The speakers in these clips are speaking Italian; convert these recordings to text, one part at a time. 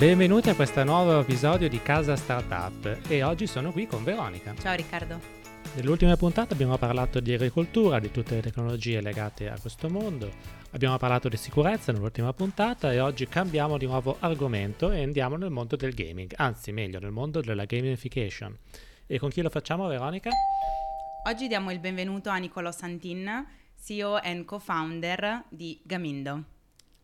Benvenuti a questo nuovo episodio di Casa Startup e oggi sono qui con Veronica. Ciao Riccardo. Nell'ultima puntata abbiamo parlato di agricoltura, di tutte le tecnologie legate a questo mondo, abbiamo parlato di sicurezza nell'ultima puntata e oggi cambiamo di nuovo argomento e andiamo nel mondo del gaming, anzi meglio nel mondo della gamification. E con chi lo facciamo Veronica? Oggi diamo il benvenuto a Nicolò Santin, CEO e co-founder di Gamindo.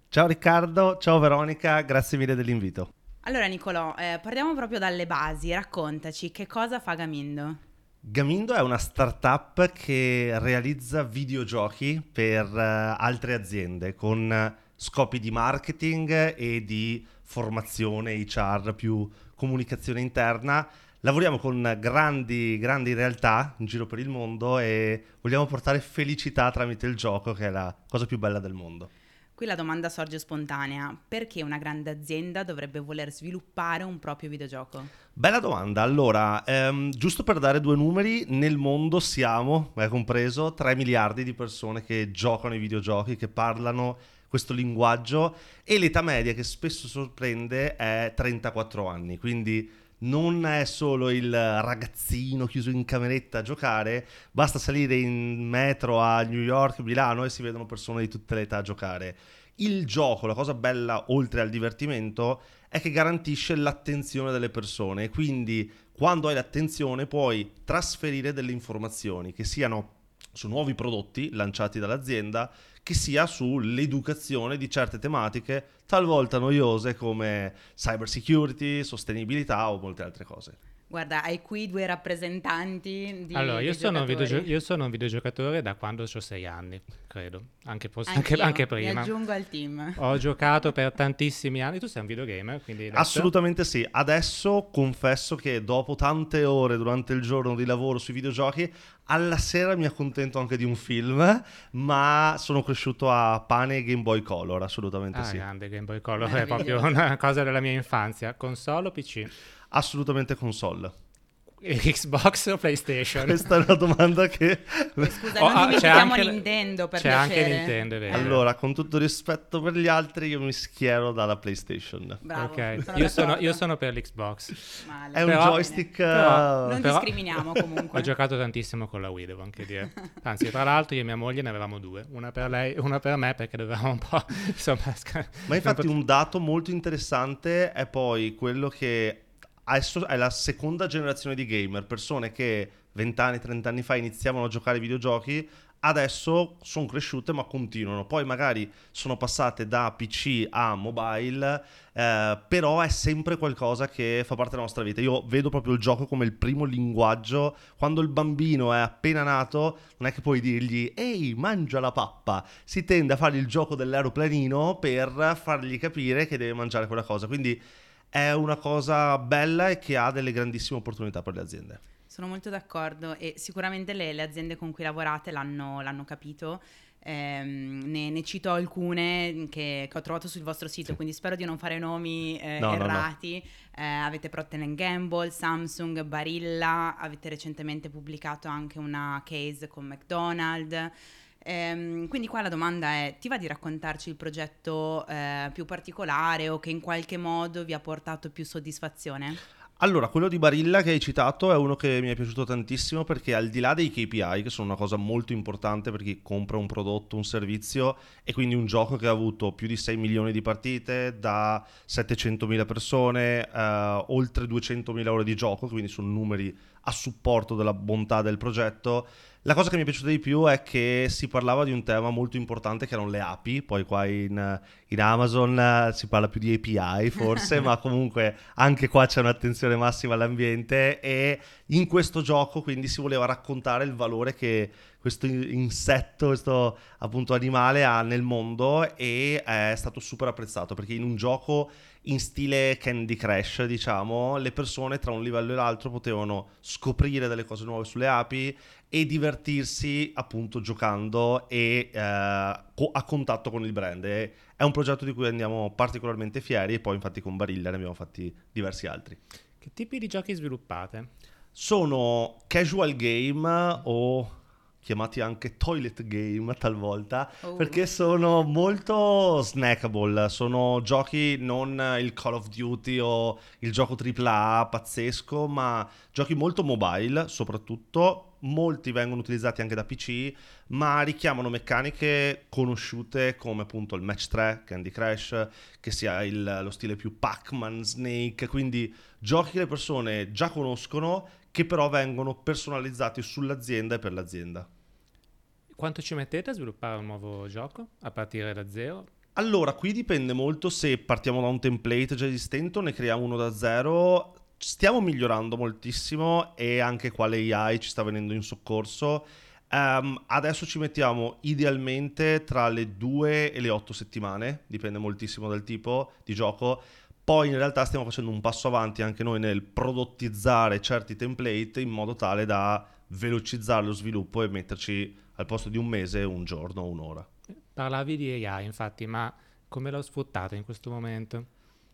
Ciao Riccardo, ciao Veronica, grazie mille dell'invito. Allora Nicolò, eh, partiamo proprio dalle basi, raccontaci che cosa fa Gamindo. Gamindo è una startup che realizza videogiochi per uh, altre aziende con scopi di marketing e di formazione, HR, più comunicazione interna. Lavoriamo con grandi, grandi realtà in giro per il mondo e vogliamo portare felicità tramite il gioco, che è la cosa più bella del mondo. Qui la domanda sorge spontanea, perché una grande azienda dovrebbe voler sviluppare un proprio videogioco? Bella domanda, allora, ehm, giusto per dare due numeri, nel mondo siamo, è compreso, 3 miliardi di persone che giocano ai videogiochi, che parlano questo linguaggio e l'età media che spesso sorprende è 34 anni, quindi non è solo il ragazzino chiuso in cameretta a giocare, basta salire in metro a New York, Milano e si vedono persone di tutte le età a giocare. Il gioco, la cosa bella oltre al divertimento, è che garantisce l'attenzione delle persone, quindi quando hai l'attenzione puoi trasferire delle informazioni che siano su nuovi prodotti lanciati dall'azienda, che sia sull'educazione di certe tematiche, talvolta noiose come cyber security, sostenibilità o molte altre cose. Guarda, hai qui due rappresentanti di Allora, io, di sono un, videogio- io sono un videogiocatore da quando ho sei anni, credo, anche, forse anche, anche Mi prima. aggiungo al team. Ho giocato per tantissimi anni, tu sei un videogamer, quindi... adesso- Assolutamente sì. Adesso confesso che dopo tante ore durante il giorno di lavoro sui videogiochi, alla sera mi accontento anche di un film, ma sono cresciuto a pane e Game Boy Color, assolutamente Ah, sì. grande Game Boy Color, è proprio una cosa della mia infanzia. Console o PC? Assolutamente console. Xbox o PlayStation? Questa è una domanda che... Scusa, Oh, non ah, c'è dimentichiamo anche- Nintendo per C'è piacere. anche Nintendo, è vero. Allora, con tutto rispetto per gli altri, io mi schiero dalla PlayStation. Bravo, ok, sono io, sono, io sono per l'Xbox. Male. È un Però- joystick... però- eh, Non però- discriminiamo comunque. Ho giocato tantissimo con la Wii, devo anche dire. Anzi, tra l'altro io e mia moglie ne avevamo due, una per lei e una per me perché dovevamo un po'... Insomma, Ma infatti un dato molto interessante è poi quello che è la seconda generazione di gamer, persone che 20 anni, 30 anni fa iniziavano a giocare ai videogiochi, adesso sono cresciute ma continuano. Poi magari sono passate da PC a mobile, eh, però è sempre qualcosa che fa parte della nostra vita. Io vedo proprio il gioco come il primo linguaggio. Quando il bambino è appena nato, non è che puoi dirgli ehi, mangia la pappa. Si tende a fare il gioco dell'aeroplanino per fargli capire che deve mangiare quella cosa. Quindi è una cosa bella e che ha delle grandissime opportunità per le aziende. Sono molto d'accordo e sicuramente le, le aziende con cui lavorate l'hanno, l'hanno capito. Ehm, ne, ne cito alcune che, che ho trovato sul vostro sito, quindi spero di non fare nomi eh, No, no, no. errati. Eh, avete Procter Gamble, Samsung, Barilla, avete recentemente pubblicato anche una case con McDonald's. Ehm, quindi qua la domanda è, ti va di raccontarci il progetto eh, più particolare o che in qualche modo vi ha portato più soddisfazione? Allora, quello di Barilla che hai citato è uno che mi è piaciuto tantissimo perché al di là dei KPI, che sono una cosa molto importante per chi compra un prodotto, un servizio e quindi un gioco che ha avuto più di 6 milioni di partite, da 700.000 persone, eh, oltre 200.000 ore di gioco, quindi sono numeri a supporto della bontà del progetto. La cosa che mi è piaciuta di più è che si parlava di un tema molto importante che erano le API, poi qua in, in Amazon eh, si parla più di API forse, ma comunque anche qua c'è un'attenzione massima all'ambiente e in questo gioco quindi si voleva raccontare il valore che questo insetto, questo appunto animale ha nel mondo e è stato super apprezzato perché in un gioco in stile Candy Crush, diciamo, le persone tra un livello e l'altro potevano scoprire delle cose nuove sulle api e divertirsi appunto giocando e eh, a contatto con il brand. E è un progetto di cui andiamo particolarmente fieri e poi infatti con Barilla ne abbiamo fatti diversi altri. Che tipi di giochi sviluppate? Sono casual game o chiamati anche toilet game talvolta, Oh. perché sono molto snackable, sono giochi non il Call of Duty o il gioco AAA pazzesco, ma giochi molto mobile soprattutto, molti vengono utilizzati anche da PC, ma richiamano meccaniche conosciute come appunto il Match 3, Candy Crush, che sia il- lo stile più Pac-Man, Snake, quindi giochi che le persone già conoscono che però vengono personalizzati sull'azienda e per l'azienda. Quanto ci mettete a sviluppare un nuovo gioco a partire da zero? Allora, qui dipende molto se partiamo da un template già esistente o ne creiamo uno da zero. Stiamo migliorando moltissimo e anche qua l'AI ci sta venendo in soccorso. Ehm, adesso ci mettiamo idealmente tra le 2 e le 8 settimane, dipende moltissimo dal tipo di gioco. Poi in realtà stiamo facendo un passo avanti anche noi nel prodottizzare certi template in modo tale da velocizzare lo sviluppo e metterci al posto di un mese un giorno o un'ora. Parlavi di AI, infatti, ma come lo sfruttate in questo momento?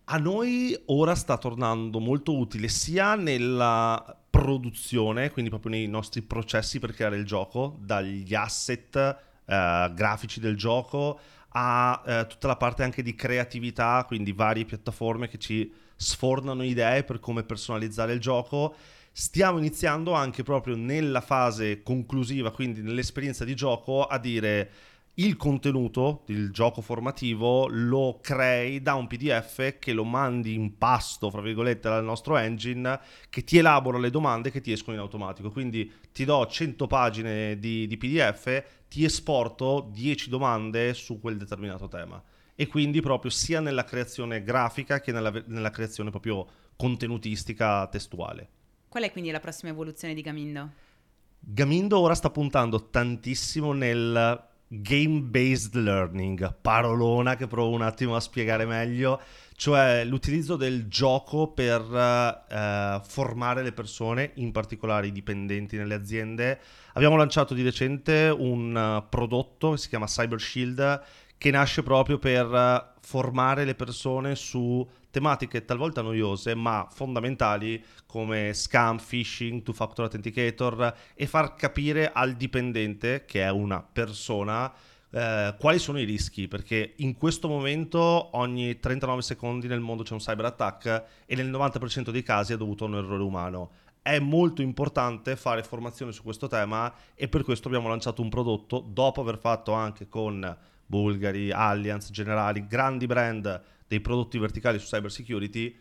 A noi ora sta tornando molto utile sia nella produzione, quindi proprio nei nostri processi per creare il gioco, dagli asset eh, grafici del gioco a eh, tutta la parte anche di creatività, quindi varie piattaforme che ci sfornano idee per come personalizzare il gioco. Stiamo iniziando anche proprio nella fase conclusiva, quindi nell'esperienza di gioco, a dire il contenuto del gioco formativo lo crei da un PDF che lo mandi in pasto, fra virgolette, dal nostro engine che ti elabora le domande che ti escono in automatico. Quindi ti do 100 pagine di, di PDF, ti esporto 10 domande su quel determinato tema. E quindi proprio sia nella creazione grafica che nella, nella creazione proprio contenutistica testuale. Qual è quindi la prossima evoluzione di Gamindo? Gamindo ora sta puntando tantissimo nel game-based learning, parolona che provo un attimo a spiegare meglio, cioè l'utilizzo del gioco per eh, formare le persone, in particolare i dipendenti nelle aziende. Abbiamo lanciato di recente un eh, prodotto che si chiama Cyber Shield che nasce proprio per eh, formare le persone su tematiche talvolta noiose ma fondamentali come scam, phishing, two-factor authenticator e far capire al dipendente, che è una persona, eh, quali sono i rischi, perché in questo momento ogni 39 secondi nel mondo c'è un cyber attack e nel 90% dei casi è dovuto a un errore umano. È molto importante fare formazione su questo tema e per questo abbiamo lanciato un prodotto dopo aver fatto anche con Bulgari, Allianz, Generali, grandi brand dei prodotti verticali su cyber security,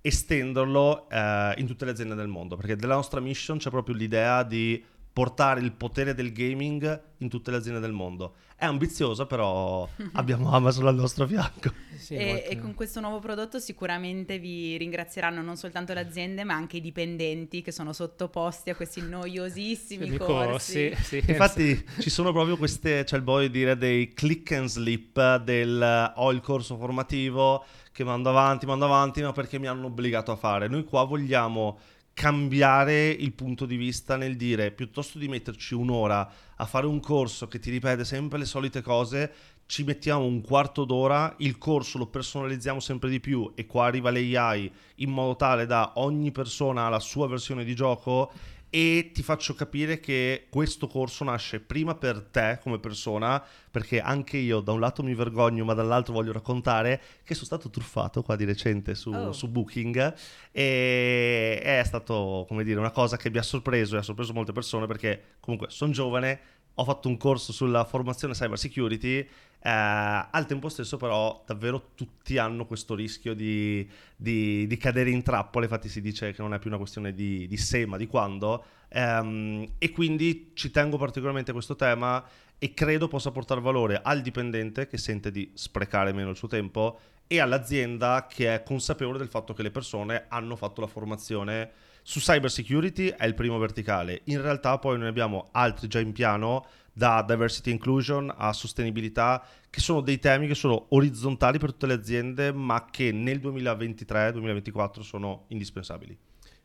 estenderlo eh, in tutte le aziende del mondo, perché della nostra mission c'è proprio l'idea di portare il potere del gaming in tutte le aziende del mondo. È ambiziosa, però abbiamo Amazon al nostro fianco. Sì, e, molto- e con questo nuovo prodotto sicuramente vi ringrazieranno non soltanto le aziende ma anche i dipendenti che sono sottoposti a questi noiosissimi i corsi. sì, Infatti ci sono proprio queste, c'è il voglio dire, dei click and slip del eh, ho il corso formativo che mando avanti, mando avanti, ma perché mi hanno obbligato a fare. Noi qua vogliamo cambiare il punto di vista nel dire piuttosto di metterci un'ora a fare un corso che ti ripete sempre le solite cose, ci mettiamo un quarto d'ora, il corso lo personalizziamo sempre di più e qua arriva l'AI in modo tale da ogni persona ha la sua versione di gioco e ti faccio capire che questo corso nasce prima per te come persona, perché anche io da un lato mi vergogno, ma dall'altro voglio raccontare che sono stato truffato qua di recente su, Oh. su Booking e è stato, come dire, una cosa che mi ha sorpreso e ha sorpreso molte persone perché comunque sono giovane, ho fatto un corso sulla formazione cyber security, eh, al tempo stesso però davvero tutti hanno questo rischio di, di- di cadere in trappole, infatti si dice che non è più una questione di, di se ma di quando, ehm, e quindi ci tengo particolarmente a questo tema e credo possa portare valore al dipendente che sente di sprecare meno il suo tempo e all'azienda che è consapevole del fatto che le persone hanno fatto la formazione su cyber security è il primo verticale. In realtà poi noi abbiamo altri già in piano da diversity inclusion a sostenibilità che sono dei temi che sono orizzontali per tutte le aziende ma che nel 2023-2024 sono indispensabili.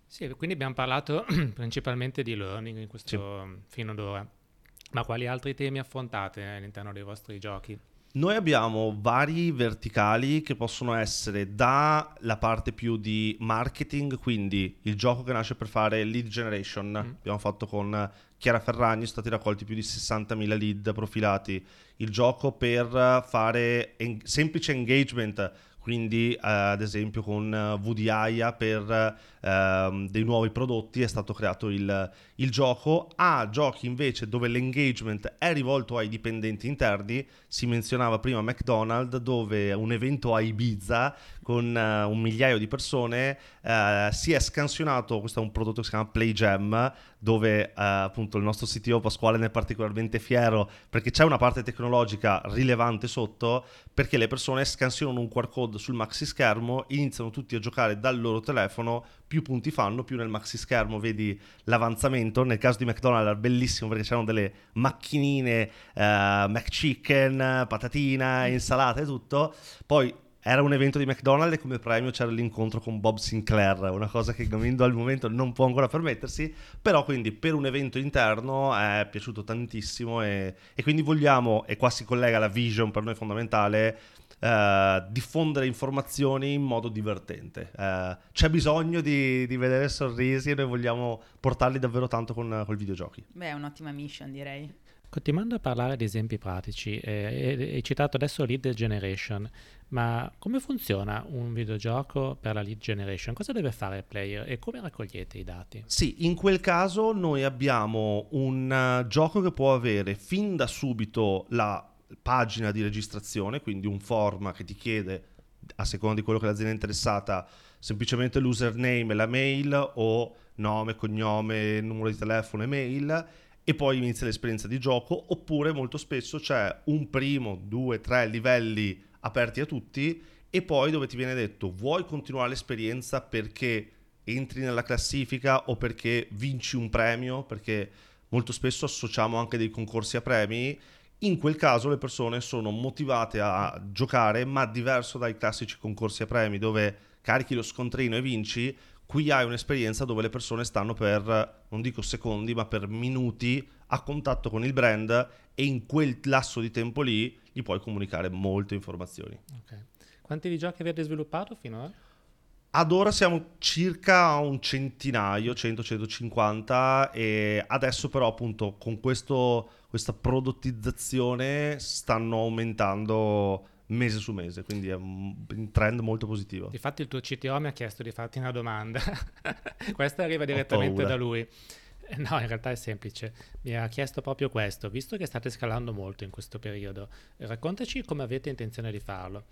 Sì, quindi abbiamo parlato principalmente di learning in questo fino ad ora. Ma quali altri temi affrontate all'interno dei vostri giochi? Noi abbiamo vari verticali che possono essere dalla parte più di marketing, quindi il gioco che nasce per fare lead generation, Mm. abbiamo fatto con Chiara Ferragni, sono stati raccolti più di 60.000 lead profilati. Il gioco per fare en- semplice engagement quindi eh, ad esempio con eh, VDIA per eh, dei nuovi prodotti è stato creato il, il, gioco, ha giochi invece dove l'engagement è rivolto ai dipendenti interni, si menzionava prima McDonald's dove un evento a Ibiza con uh, un migliaio di persone uh, si è scansionato, questo è un prodotto che si chiama PlayGem dove uh, appunto il nostro CTO Pasquale ne è particolarmente fiero perché c'è una parte tecnologica rilevante sotto perché le persone scansionano un QR code sul maxi schermo, iniziano tutti a giocare dal loro telefono, più punti fanno, più nel maxi schermo vedi l'avanzamento. Nel caso di McDonald's era bellissimo perché c'erano delle macchinine, uh, McChicken, patatina, insalata e tutto. Poi era un evento di McDonald's e come premio c'era l'incontro con Bob Sinclair, una cosa che Gamindo al momento non può ancora permettersi, però quindi per un evento interno è piaciuto tantissimo e, e quindi vogliamo, e qua si collega la vision per noi fondamentale, eh, diffondere informazioni in modo divertente. Eh, c'è bisogno di, di, vedere sorrisi e noi vogliamo portarli davvero tanto con, con i videogiochi. Beh, è un'ottima mission direi. Continuando a parlare di esempi pratici, eh, hai citato adesso lead generation, ma come funziona un videogioco per la lead generation? Cosa deve fare il player e come raccogliete i dati? Sì, in quel caso noi abbiamo un uh, gioco che può avere fin da subito la pagina di registrazione, quindi un form che ti chiede, a seconda di quello che l'azienda è interessata, semplicemente l'username e la mail o nome, cognome, numero di telefono e mail e poi inizia l'esperienza di gioco oppure molto spesso c'è un primo, due, tre livelli aperti a tutti e poi dove ti viene detto vuoi continuare l'esperienza perché entri nella classifica o perché vinci un premio? Perché molto spesso associamo anche dei concorsi a premi. In quel caso le persone sono motivate a giocare ma diverso dai classici concorsi a premi dove carichi lo scontrino e vinci qui hai un'esperienza dove le persone stanno per, non dico secondi, ma per minuti a contatto con il brand e in quel lasso di tempo lì gli puoi comunicare molte informazioni. Okay. Quanti di giochi avete sviluppato finora? Ad ora siamo circa a un centinaio, 100-150 e adesso però appunto con questo, questa prodottizzazione stanno aumentando mese su mese, quindi è un trend molto positivo. Infatti il tuo CTO mi ha chiesto di farti una domanda, questa arriva direttamente da lui. Eh, no, in realtà è semplice. Mi ha chiesto proprio questo, visto che state scalando molto in questo periodo, raccontaci come avete intenzione di farlo.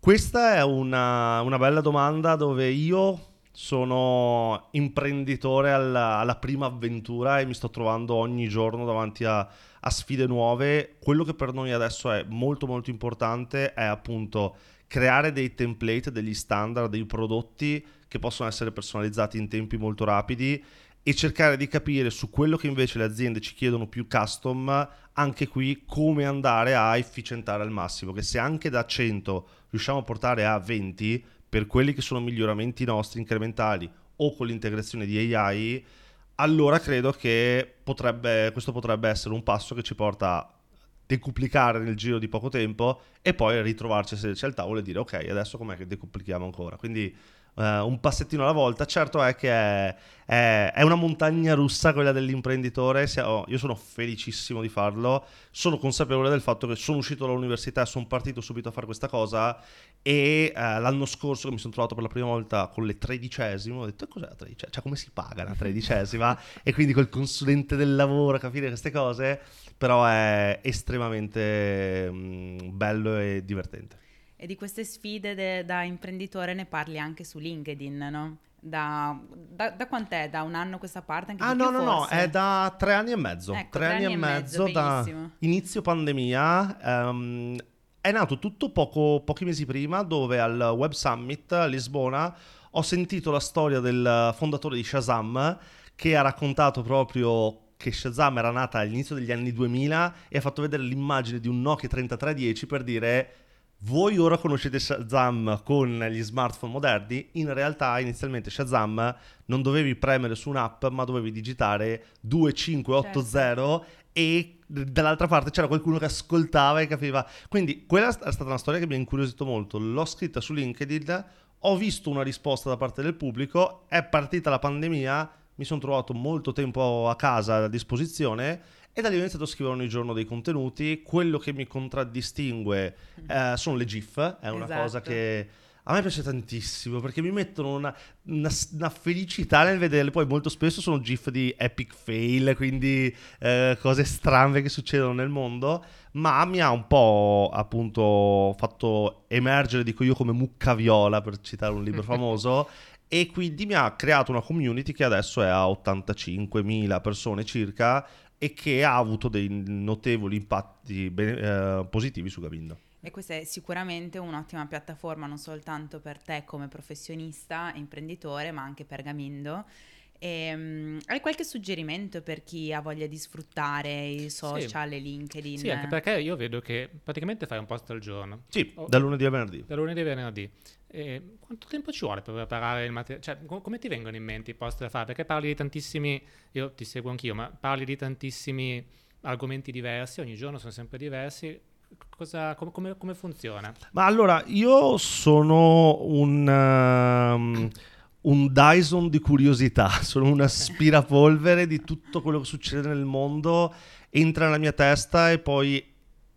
Questa è una, una bella domanda dove io sono imprenditore alla, alla, prima avventura e mi sto trovando ogni giorno davanti a, a, sfide nuove. Quello che per noi adesso è molto molto importante è appunto creare dei template, degli standard, dei prodotti che possono essere personalizzati in tempi molto rapidi e cercare di capire su quello che invece le aziende ci chiedono più custom, anche qui come andare a efficientare al massimo, che se anche da 100 riusciamo a portare a 20, per quelli che sono miglioramenti nostri incrementali o con l'integrazione di AI, allora credo che potrebbe, questo potrebbe essere un passo che ci porta a decuplicare nel giro di poco tempo e poi ritrovarci a sederci al tavolo e dire ok adesso com'è che decuplichiamo ancora? Quindi Uh, un passettino alla volta. Certo è che è, è, è, una montagna russa quella dell'imprenditore. Io sono felicissimo di farlo. Sono consapevole del fatto che sono uscito dall'università e sono partito subito a fare questa cosa. E uh, l'anno scorso che mi sono trovato per la prima volta con le tredicesime, ho detto cos'è la tredicesima? Cioè come si paga una tredicesima? e quindi col consulente del lavoro capire queste cose. Però è estremamente um, bello e divertente. E di queste sfide de, da imprenditore ne parli anche su LinkedIn, no? Da, da, da, quant'è? Da un anno questa parte? Ah, no, no, no, è da tre anni e mezzo. Ecco, tre, tre anni, anni, e mezzo, mezzo da inizio pandemia. Um, è nato tutto poco, pochi mesi prima, dove al Web Summit a Lisbona ho sentito la storia del fondatore di Shazam che ha raccontato proprio che Shazam era nata all'inizio degli anni 2000 e ha fatto vedere l'immagine di un Nokia 3310 per dire voi ora conoscete Shazam con gli smartphone moderni, in realtà inizialmente Shazam non dovevi premere su un'app ma dovevi digitare 2580 certo. e dall'altra parte c'era qualcuno che ascoltava e capiva. Quindi quella è stata una storia che mi ha incuriosito molto, l'ho scritta su LinkedIn, ho visto una risposta da parte del pubblico, è partita la pandemia, mi sono trovato molto tempo a casa a disposizione e da lì ho iniziato a scrivere ogni giorno dei contenuti. Quello che mi contraddistingue eh, sono le GIF, è una Esatto. cosa che a me piace tantissimo perché mi mettono una, una- una felicità nel vederle. Poi molto spesso sono GIF di epic fail, quindi eh, cose strane che succedono nel mondo. Ma mi ha un po' appunto fatto emergere, dico io, come mucca viola per citare un libro famoso. E quindi mi ha creato una community che adesso è a 85.000 persone circa e che ha avuto dei notevoli impatti bene- eh, positivi su Gabindo. E questa è sicuramente un'ottima piattaforma non soltanto per te come professionista, imprenditore, ma anche per Gamindo. Ehm, hai qualche suggerimento per chi ha voglia di sfruttare i social e LinkedIn? Sì, anche perché io vedo che praticamente fai un post al giorno, Sì, Oh. da lunedì a venerdì. da lunedì a venerdì. E quanto tempo ci vuole per preparare il materiale? Cioè, co- come ti vengono in mente i post da fare? Perché parli di tantissimi, io ti seguo anch'io, ma parli di tantissimi argomenti diversi, ogni giorno sono sempre diversi. Cosa, com- come, come funziona? Ma allora, io sono un, um, un Dyson di curiosità, sono un aspirapolvere di tutto quello che succede nel mondo, entra nella mia testa e poi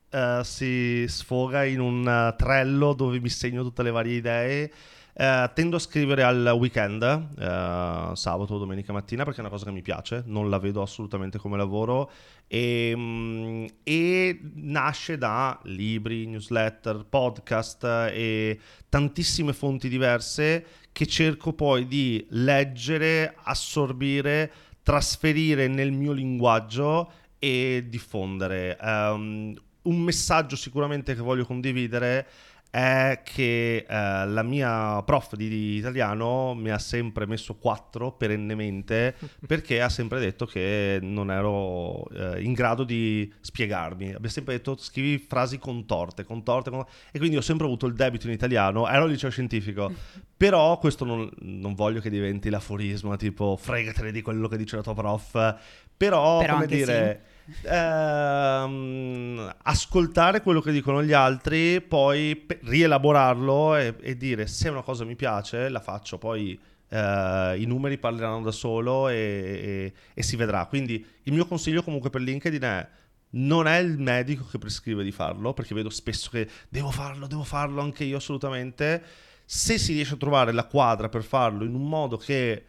eh, si sfoga in un eh, trello dove mi segno tutte le varie idee. Eh, tendo a scrivere al weekend, eh, sabato o domenica mattina, perché è una cosa che mi piace, non la vedo assolutamente come lavoro e, mm, e nasce da libri, newsletter, podcast e tantissime fonti diverse che cerco poi di leggere, assorbire, trasferire nel mio linguaggio e diffondere. Ehm, un messaggio sicuramente che voglio condividere è che eh, la mia prof di, di italiano mi ha sempre messo 4 perennemente perché ha sempre detto che non ero eh, in grado di spiegarmi. Abbia sempre detto scrivi frasi contorte, contorte, con- e quindi ho sempre avuto il debito in italiano. Ero al liceo scientifico, però questo non, non voglio che diventi l'aforisma tipo fregatene di quello che dice la tua prof. Però, Però come dire, ehm, ascoltare quello che dicono gli altri, poi pe- rielaborarlo e, e dire se una cosa mi piace, la faccio. Poi eh, i numeri parleranno da solo e, e- e si vedrà. Quindi il mio consiglio comunque per LinkedIn è non è il medico che prescrive di farlo, perché vedo spesso che devo farlo, devo farlo anche io assolutamente. Se si riesce a trovare la quadra per farlo in un modo che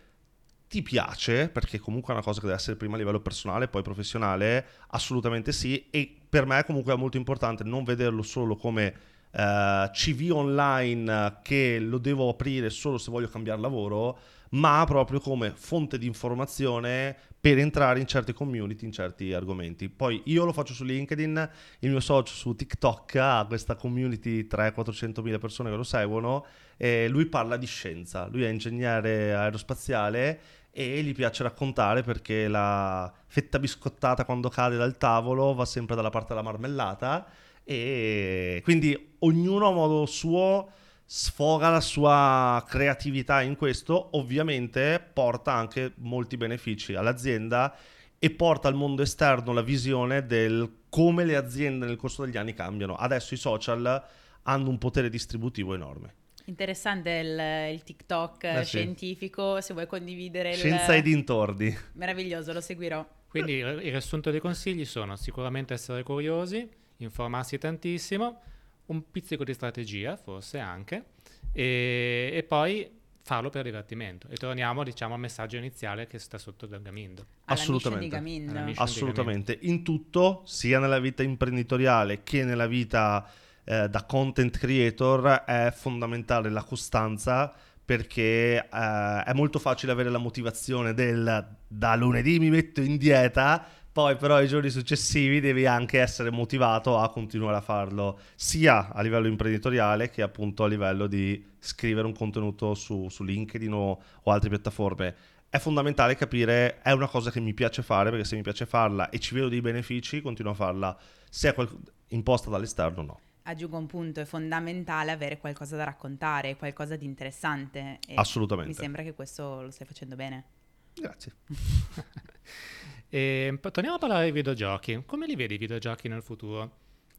ti piace, perché comunque è una cosa che deve essere prima a livello personale poi professionale, assolutamente sì. E per me comunque è molto importante non vederlo solo come eh, CV online che lo devo aprire solo se voglio cambiare lavoro, ma proprio come fonte di informazione per entrare in certe community, in certi argomenti. Poi io lo faccio su LinkedIn, il mio socio su TikTok ha questa community 300-400 mila persone che lo seguono e lui parla di scienza, lui è ingegnere aerospaziale e gli piace raccontare perché la fetta biscottata quando cade dal tavolo va sempre dalla parte della marmellata e quindi ognuno a modo suo sfoga la sua creatività in questo, ovviamente porta anche molti benefici all'azienda e porta al mondo esterno la visione del come le aziende nel corso degli anni cambiano. Adesso i social hanno un potere distributivo enorme. Interessante il, il TikTok Eh sì. scientifico, se vuoi condividere il... Scienza e dintorni. Meraviglioso, lo seguirò. Quindi il il riassunto dei consigli sono sicuramente essere curiosi, informarsi tantissimo, un pizzico di strategia forse anche, e, e poi farlo per divertimento. E torniamo diciamo al messaggio iniziale che sta sotto del Gamindo. Alla Assolutamente. mission di Gamindo. Assolutamente, in tutto, sia nella vita imprenditoriale che nella vita eh, da content creator, è fondamentale la costanza perché eh, è molto facile avere la motivazione del da lunedì mi metto in dieta, poi però i giorni successivi devi anche essere motivato a continuare a farlo, sia a livello imprenditoriale che appunto a livello di scrivere un contenuto su, su LinkedIn o, o altre piattaforme è fondamentale capire è una cosa che mi piace fare perché se mi piace farla e ci vedo dei benefici continuo a farla se è qual- imposta dall'esterno no Aggiungo un punto, è fondamentale avere qualcosa da raccontare, qualcosa di interessante. Assolutamente Mi sembra che questo lo stai facendo bene. grazie E poi torniamo a parlare dei videogiochi. Come li vedi i videogiochi nel futuro?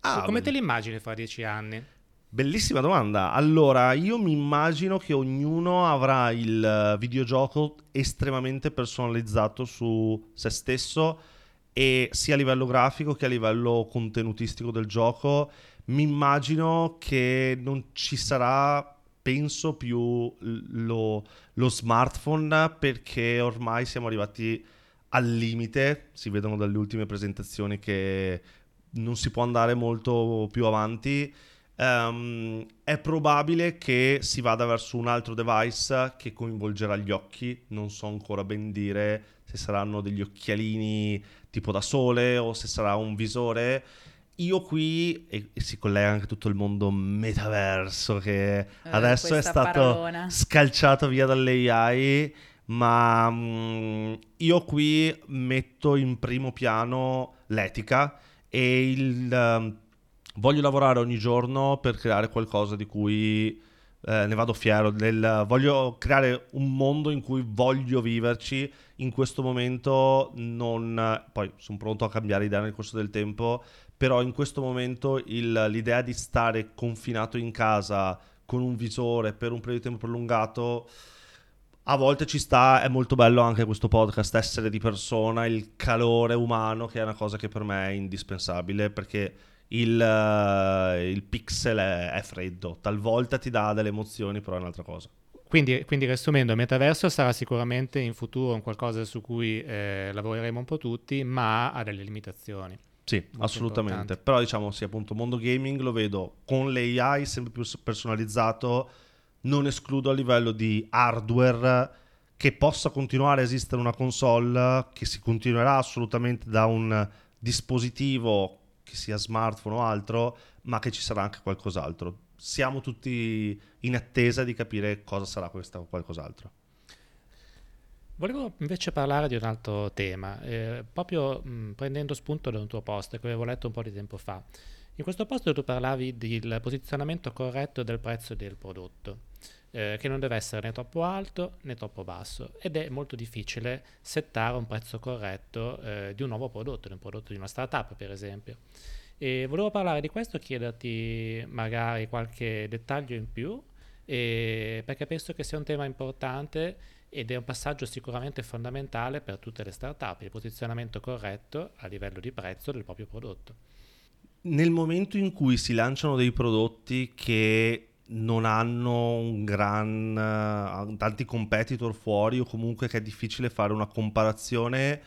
Ah, Come beh. te li immagini fra dieci anni? Bellissima domanda. Allora, io mi immagino che ognuno avrà il videogioco estremamente personalizzato su se stesso e sia a livello grafico che a livello contenutistico del gioco. Mi immagino che non ci sarà, penso, più lo, lo smartphone perché ormai siamo arrivati al limite. Si vedono dalle ultime presentazioni che non si può andare molto più avanti Um, è probabile che si vada verso un altro device che coinvolgerà gli occhi, non so ancora ben dire se saranno degli occhialini tipo da sole o se sarà un visore. Io qui, e, e si collega anche tutto il mondo metaverso che eh, adesso è stato parolona. scalciato via dalle AI, ma um, io qui metto in primo piano l'etica e il... Um, voglio lavorare ogni giorno per creare qualcosa di cui eh, ne vado fiero, del, voglio creare un mondo in cui voglio viverci, in questo momento non, poi sono pronto a cambiare idea nel corso del tempo, però in questo momento il, l'idea di stare confinato in casa con un visore per un periodo di tempo prolungato a volte ci sta, è molto bello anche questo podcast, essere di persona, il calore umano, che è una cosa che per me è indispensabile, perché il, uh, il pixel è, è, freddo, talvolta ti dà delle emozioni, però è un'altra cosa. Quindi, quindi riassumendo, il metaverso sarà sicuramente in futuro un qualcosa su cui eh, lavoreremo un po' tutti, ma ha delle limitazioni. Sì, assolutamente. Importanti. Però diciamo, sì, appunto, mondo gaming lo vedo con l'AI sempre più personalizzato, non escludo a livello di hardware che possa continuare a esistere una console che si continuerà assolutamente da un dispositivo che sia smartphone o altro, ma che ci sarà anche qualcos'altro. Siamo tutti in attesa di capire cosa sarà questo qualcos'altro. Volevo invece parlare di un altro tema, eh, proprio mh, prendendo spunto da un tuo post che avevo letto un po' di tempo fa. In questo post tu parlavi del posizionamento corretto del prezzo del prodotto, eh, che non deve essere né troppo alto né troppo basso ed è molto difficile settare un prezzo corretto eh, di un nuovo prodotto, di un prodotto di una startup per esempio. E volevo parlare di questo, chiederti magari qualche dettaglio in più, perché penso che sia un tema importante ed è un passaggio sicuramente fondamentale per tutte le startup, il posizionamento corretto a livello di prezzo del proprio prodotto nel momento in cui si lanciano dei prodotti che non hanno un gran uh, tanti competitor fuori o comunque che è difficile fare una comparazione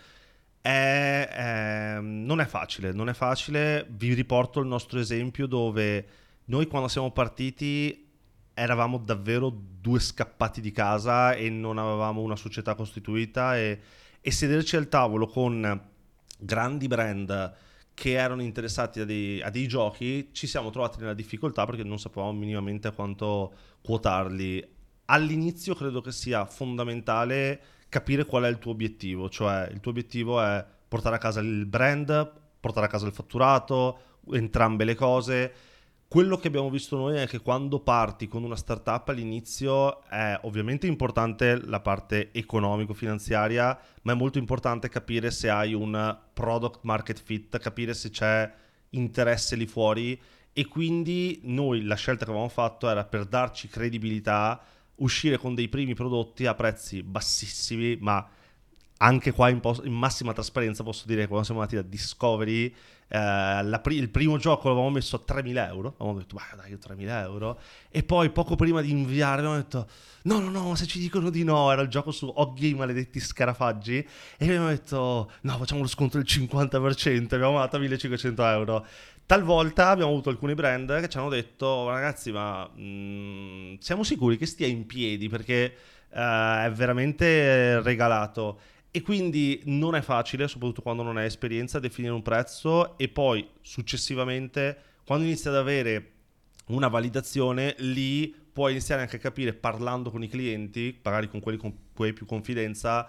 è, è, non è facile non è facile. Vi riporto il nostro esempio dove noi quando siamo partiti eravamo davvero due scappati di casa e non avevamo una società costituita e, e sederci al tavolo con grandi brand che erano interessati a dei, a dei, giochi, ci siamo trovati nella difficoltà perché non sapevamo minimamente a quanto quotarli. All'inizio credo che sia fondamentale capire qual è il tuo obiettivo, cioè il tuo obiettivo è portare a casa il brand, portare a casa il fatturato, entrambe le cose quello che abbiamo visto noi è che quando parti con una startup all'inizio è ovviamente importante la parte economico-finanziaria, ma è molto importante capire se hai un product market fit, capire se c'è interesse lì fuori. E quindi noi la scelta che avevamo fatto era per darci credibilità uscire con dei primi prodotti a prezzi bassissimi, ma anche qua in, pos- in massima trasparenza posso dire che quando siamo andati da Discovery eh, pri- il primo gioco l'avevamo messo a 3.000 euro, avevamo detto, ma dai, 3.000 euro, e poi poco prima di inviare abbiamo detto, no, no, no, se ci dicono di no, era il gioco su Oggi, maledetti scarafaggi, e abbiamo detto, no, facciamo lo sconto del 50%, abbiamo dato 1.500 euro. Talvolta abbiamo avuto alcuni brand che ci hanno detto, ragazzi, ma mh, mm, siamo sicuri che stia in piedi perché uh, è veramente regalato. E quindi non è facile, soprattutto quando non hai esperienza, definire un prezzo e poi successivamente, quando inizi ad avere una validazione, lì puoi iniziare anche a capire, parlando con i clienti, magari con quelli con cui hai più confidenza,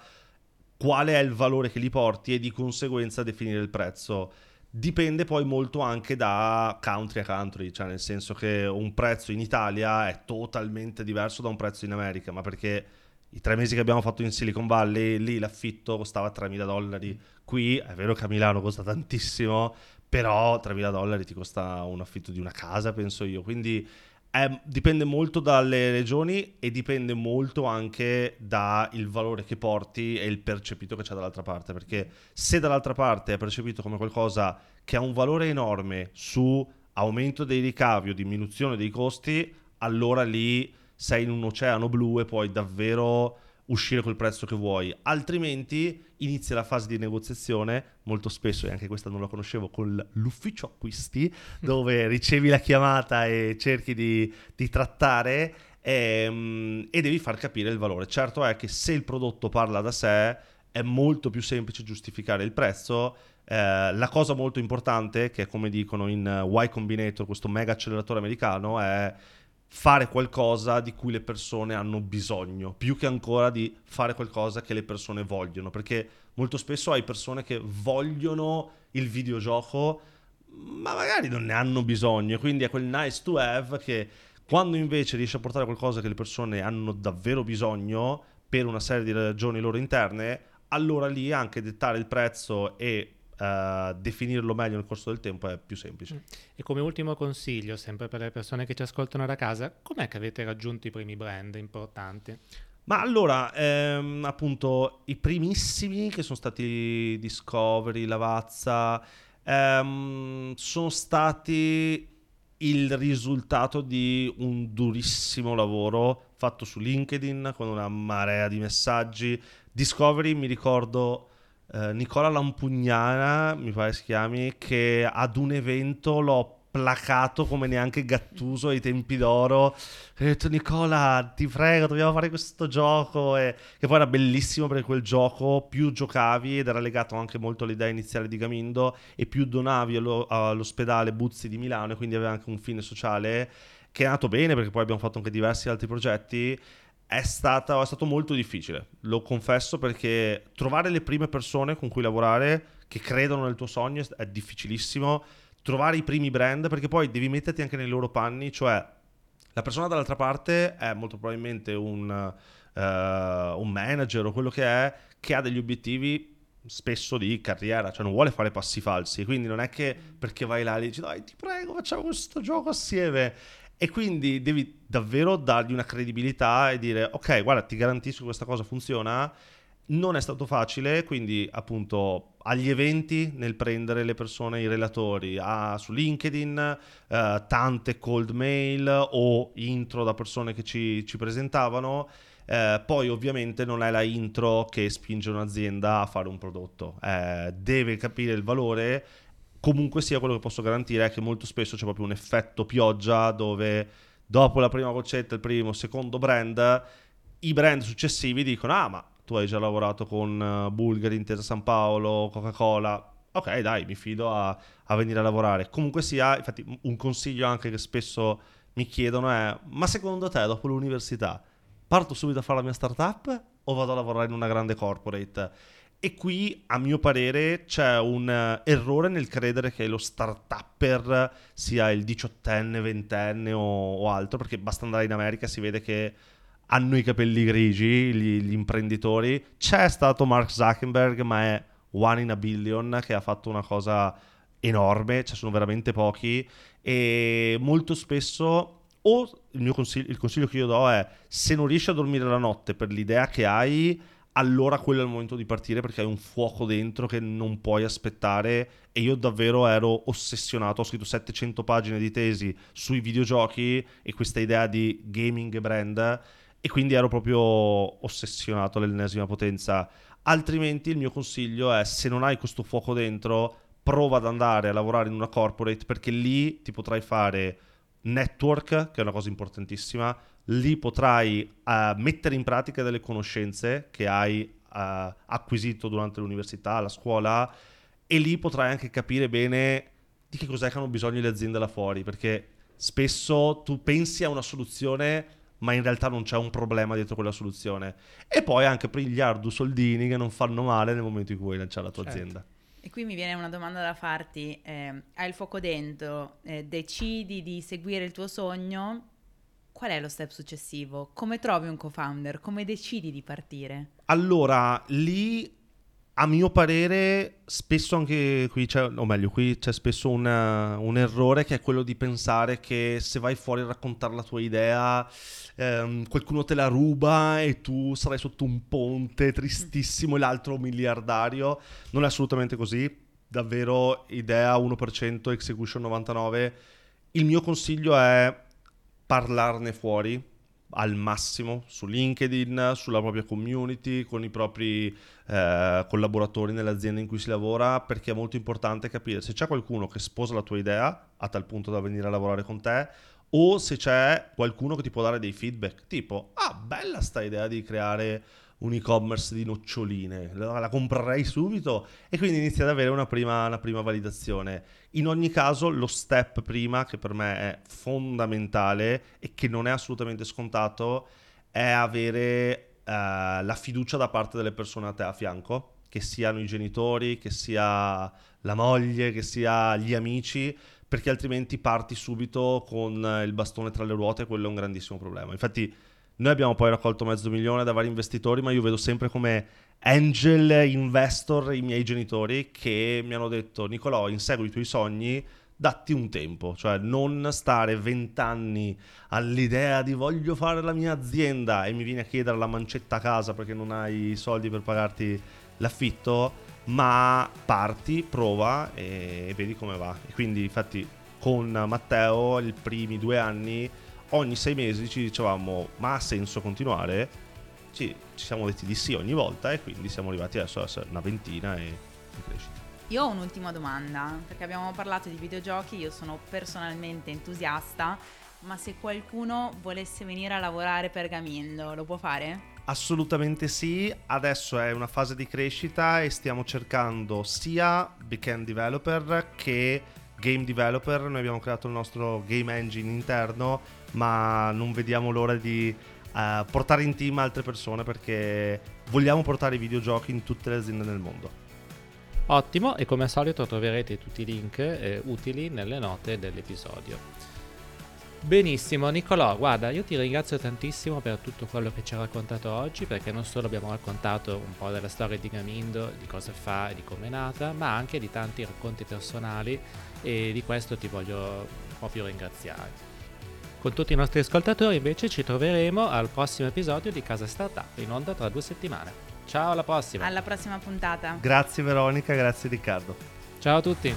qual è il valore che li porti e di conseguenza definire il prezzo. Dipende poi molto anche da country a country, cioè nel senso che un prezzo in Italia è totalmente diverso da un prezzo in America, ma perché i tre mesi che abbiamo fatto in Silicon Valley, lì l'affitto costava 3.000 dollari. Qui è vero che a Milano costa tantissimo, però 3.000 dollari ti costa un affitto di una casa, penso io. Quindi è, dipende molto dalle regioni e dipende molto anche dal valore che porti e il percepito che c'è dall'altra parte. Perché se dall'altra parte è percepito come qualcosa che ha un valore enorme su aumento dei ricavi o diminuzione dei costi, allora lì sei in un oceano blu e puoi davvero uscire col prezzo che vuoi, altrimenti inizia la fase di negoziazione, molto spesso, e anche questa non la conoscevo, con l'ufficio acquisti, dove ricevi la chiamata e cerchi di, di trattare e, ehm, e, devi far capire il valore. Certo è che se il prodotto parla da sé è molto più semplice giustificare il prezzo. Eh, la cosa molto importante, che è come dicono in Y Combinator, questo mega acceleratore americano, è fare qualcosa di cui le persone hanno bisogno, più che ancora di fare qualcosa che le persone vogliono, perché molto spesso hai persone che vogliono il videogioco, ma magari non ne hanno bisogno, quindi è quel nice to have che quando invece riesci a portare qualcosa che le persone hanno davvero bisogno per una serie di ragioni loro interne, allora lì anche dettare il prezzo e uh, definirlo meglio nel corso del tempo è più semplice. Mm. E come ultimo consiglio, sempre per le persone che ci ascoltano da casa, com'è che avete raggiunto i primi brand importanti? Ma allora, ehm, appunto, i primissimi che sono stati Discovery, Lavazza, ehm, sono stati il risultato di un durissimo lavoro fatto su LinkedIn con una marea di messaggi. Discovery mi ricordo eh, Nicola Lampugnana, mi pare si chiami, che ad un evento l'ho placato come neanche Gattuso ai tempi d'oro. ho detto Nicola, ti prego, dobbiamo fare questo gioco. E, che poi era bellissimo perché quel gioco più giocavi ed era legato anche molto all'idea iniziale di Gamindo e più donavi allo, all'ospedale Buzzi di Milano e quindi aveva anche un fine sociale che è nato bene perché poi abbiamo fatto anche diversi altri progetti è, stata, è stato molto difficile, lo confesso, perché trovare le prime persone con cui lavorare che credono nel tuo sogno è difficilissimo. Trovare i primi brand, perché poi devi metterti anche nei loro panni, cioè la persona dall'altra parte è molto probabilmente un, uh, un manager o quello che è, che ha degli obiettivi spesso di carriera, cioè non vuole fare passi falsi, quindi non è che perché vai là e dici dai ti prego facciamo questo gioco assieme, e quindi devi davvero dargli una credibilità e dire ok, guarda, ti garantisco che questa cosa funziona. Non è stato facile, quindi appunto agli eventi nel prendere le persone, i relatori, a, su LinkedIn, eh, tante cold mail o intro da persone che ci, ci presentavano. Eh, poi ovviamente non è la intro che spinge un'azienda a fare un prodotto, eh, deve capire il valore comunque sia quello che posso garantire è che molto spesso c'è proprio un effetto pioggia dove dopo la prima goccetta, il primo, secondo brand, i brand successivi dicono ah ma tu hai già lavorato con uh, Bulgari, Intesa San Paolo, Coca-Cola, ok dai mi fido a, a, venire a lavorare. Comunque sia, infatti un consiglio anche che spesso mi chiedono è ma secondo te dopo l'università parto subito a fare la mia startup o vado a lavorare in una grande corporate? E qui, a mio parere, c'è un uh, errore nel credere che lo start-upper sia il diciottenne, ventenne o, o, altro, perché basta andare in America, si vede che hanno i capelli grigi gli, gli, imprenditori. C'è stato Mark Zuckerberg, ma è one in a billion, che ha fatto una cosa enorme, cioè sono veramente pochi, e molto spesso o il, consiglio, il consiglio che io do è se non riesci a dormire la notte per l'idea che hai allora quello è il momento di partire perché hai un fuoco dentro che non puoi aspettare e io davvero ero ossessionato, ho scritto 700 pagine di tesi sui videogiochi e questa idea di gaming brand e quindi ero proprio ossessionato all'ennesima potenza. Altrimenti il mio consiglio è se non hai questo fuoco dentro, prova ad andare a lavorare in una corporate perché lì ti potrai fare network, che è una cosa importantissima, lì potrai uh, mettere in pratica delle conoscenze che hai uh, acquisito durante l'università, la scuola e lì potrai anche capire bene di che cos'è che hanno bisogno le aziende là fuori, perché spesso tu pensi a una soluzione ma in realtà non c'è un problema dietro quella soluzione. E poi anche pigliare due soldini che non fanno male nel momento in cui vuoi lanciare la tua certo. azienda. E qui mi viene una domanda da farti, eh, hai il fuoco dentro, eh, decidi di seguire il tuo sogno, qual è lo step successivo? Come trovi un co-founder? Come decidi di partire? Allora, lì a mio parere, spesso anche qui c'è, o meglio, qui c'è spesso una, un errore che è quello di pensare che se vai fuori a raccontare la tua idea, ehm, qualcuno te la ruba e tu sarai sotto un ponte tristissimo e l'altro miliardario. Non è assolutamente così. Davvero, idea 1%, execution 99%. Il mio consiglio è parlarne fuori al massimo su LinkedIn, sulla propria community, con i propri eh, collaboratori nell'azienda in cui si lavora, perché è molto importante capire se c'è qualcuno che sposa la tua idea a tal punto da venire a lavorare con te o se c'è qualcuno che ti può dare dei feedback, tipo, ah, bella sta idea di creare un e-commerce di noccioline, la, la comprerei subito e quindi inizia ad avere una prima, una prima, validazione. In ogni caso lo step prima, che per me è fondamentale e che non è assolutamente scontato, è avere uh, la fiducia da parte delle persone a te a fianco, che siano i genitori, che sia la moglie, che sia gli amici, perché altrimenti parti subito con il bastone tra le ruote e quello è un grandissimo problema. Infatti noi abbiamo poi raccolto mezzo milione da vari investitori, ma io vedo sempre come angel investor i miei genitori che mi hanno detto Nicolò, insegui i tuoi sogni, datti un tempo, cioè non stare vent'anni all'idea di voglio fare la mia azienda e mi vieni a chiedere la mancetta a casa perché non hai soldi per pagarti l'affitto, ma parti, prova e vedi come va. E quindi infatti con Matteo i primi due anni ogni sei mesi ci dicevamo ma ha senso continuare? Ci, ci siamo detti di sì ogni volta e quindi siamo arrivati adesso a una ventina e in crescita. Io ho un'ultima domanda, perché abbiamo parlato di videogiochi, io sono personalmente entusiasta, ma se qualcuno volesse venire a lavorare per Gamindo, lo può fare? Assolutamente sì, adesso è una fase di crescita e stiamo cercando sia backend developer che game developer, noi abbiamo creato il nostro game engine interno ma non vediamo l'ora di uh, portare in team altre persone perché vogliamo portare i videogiochi in tutte le aziende del mondo. Ottimo, e come al solito troverete tutti i link eh, utili nelle note dell'episodio. Benissimo, Nicolò, guarda, io ti ringrazio tantissimo per tutto quello che ci ha raccontato oggi, perché non solo abbiamo raccontato un po' della storia di Gamindo, di cosa fa e di come è nata, ma anche di tanti racconti personali e di questo ti voglio proprio ringraziare. Con tutti i nostri ascoltatori invece ci troveremo al prossimo episodio di Casa Startup in onda tra due settimane. Ciao, alla prossima. Alla prossima puntata. Grazie Veronica, grazie Riccardo. Ciao a tutti.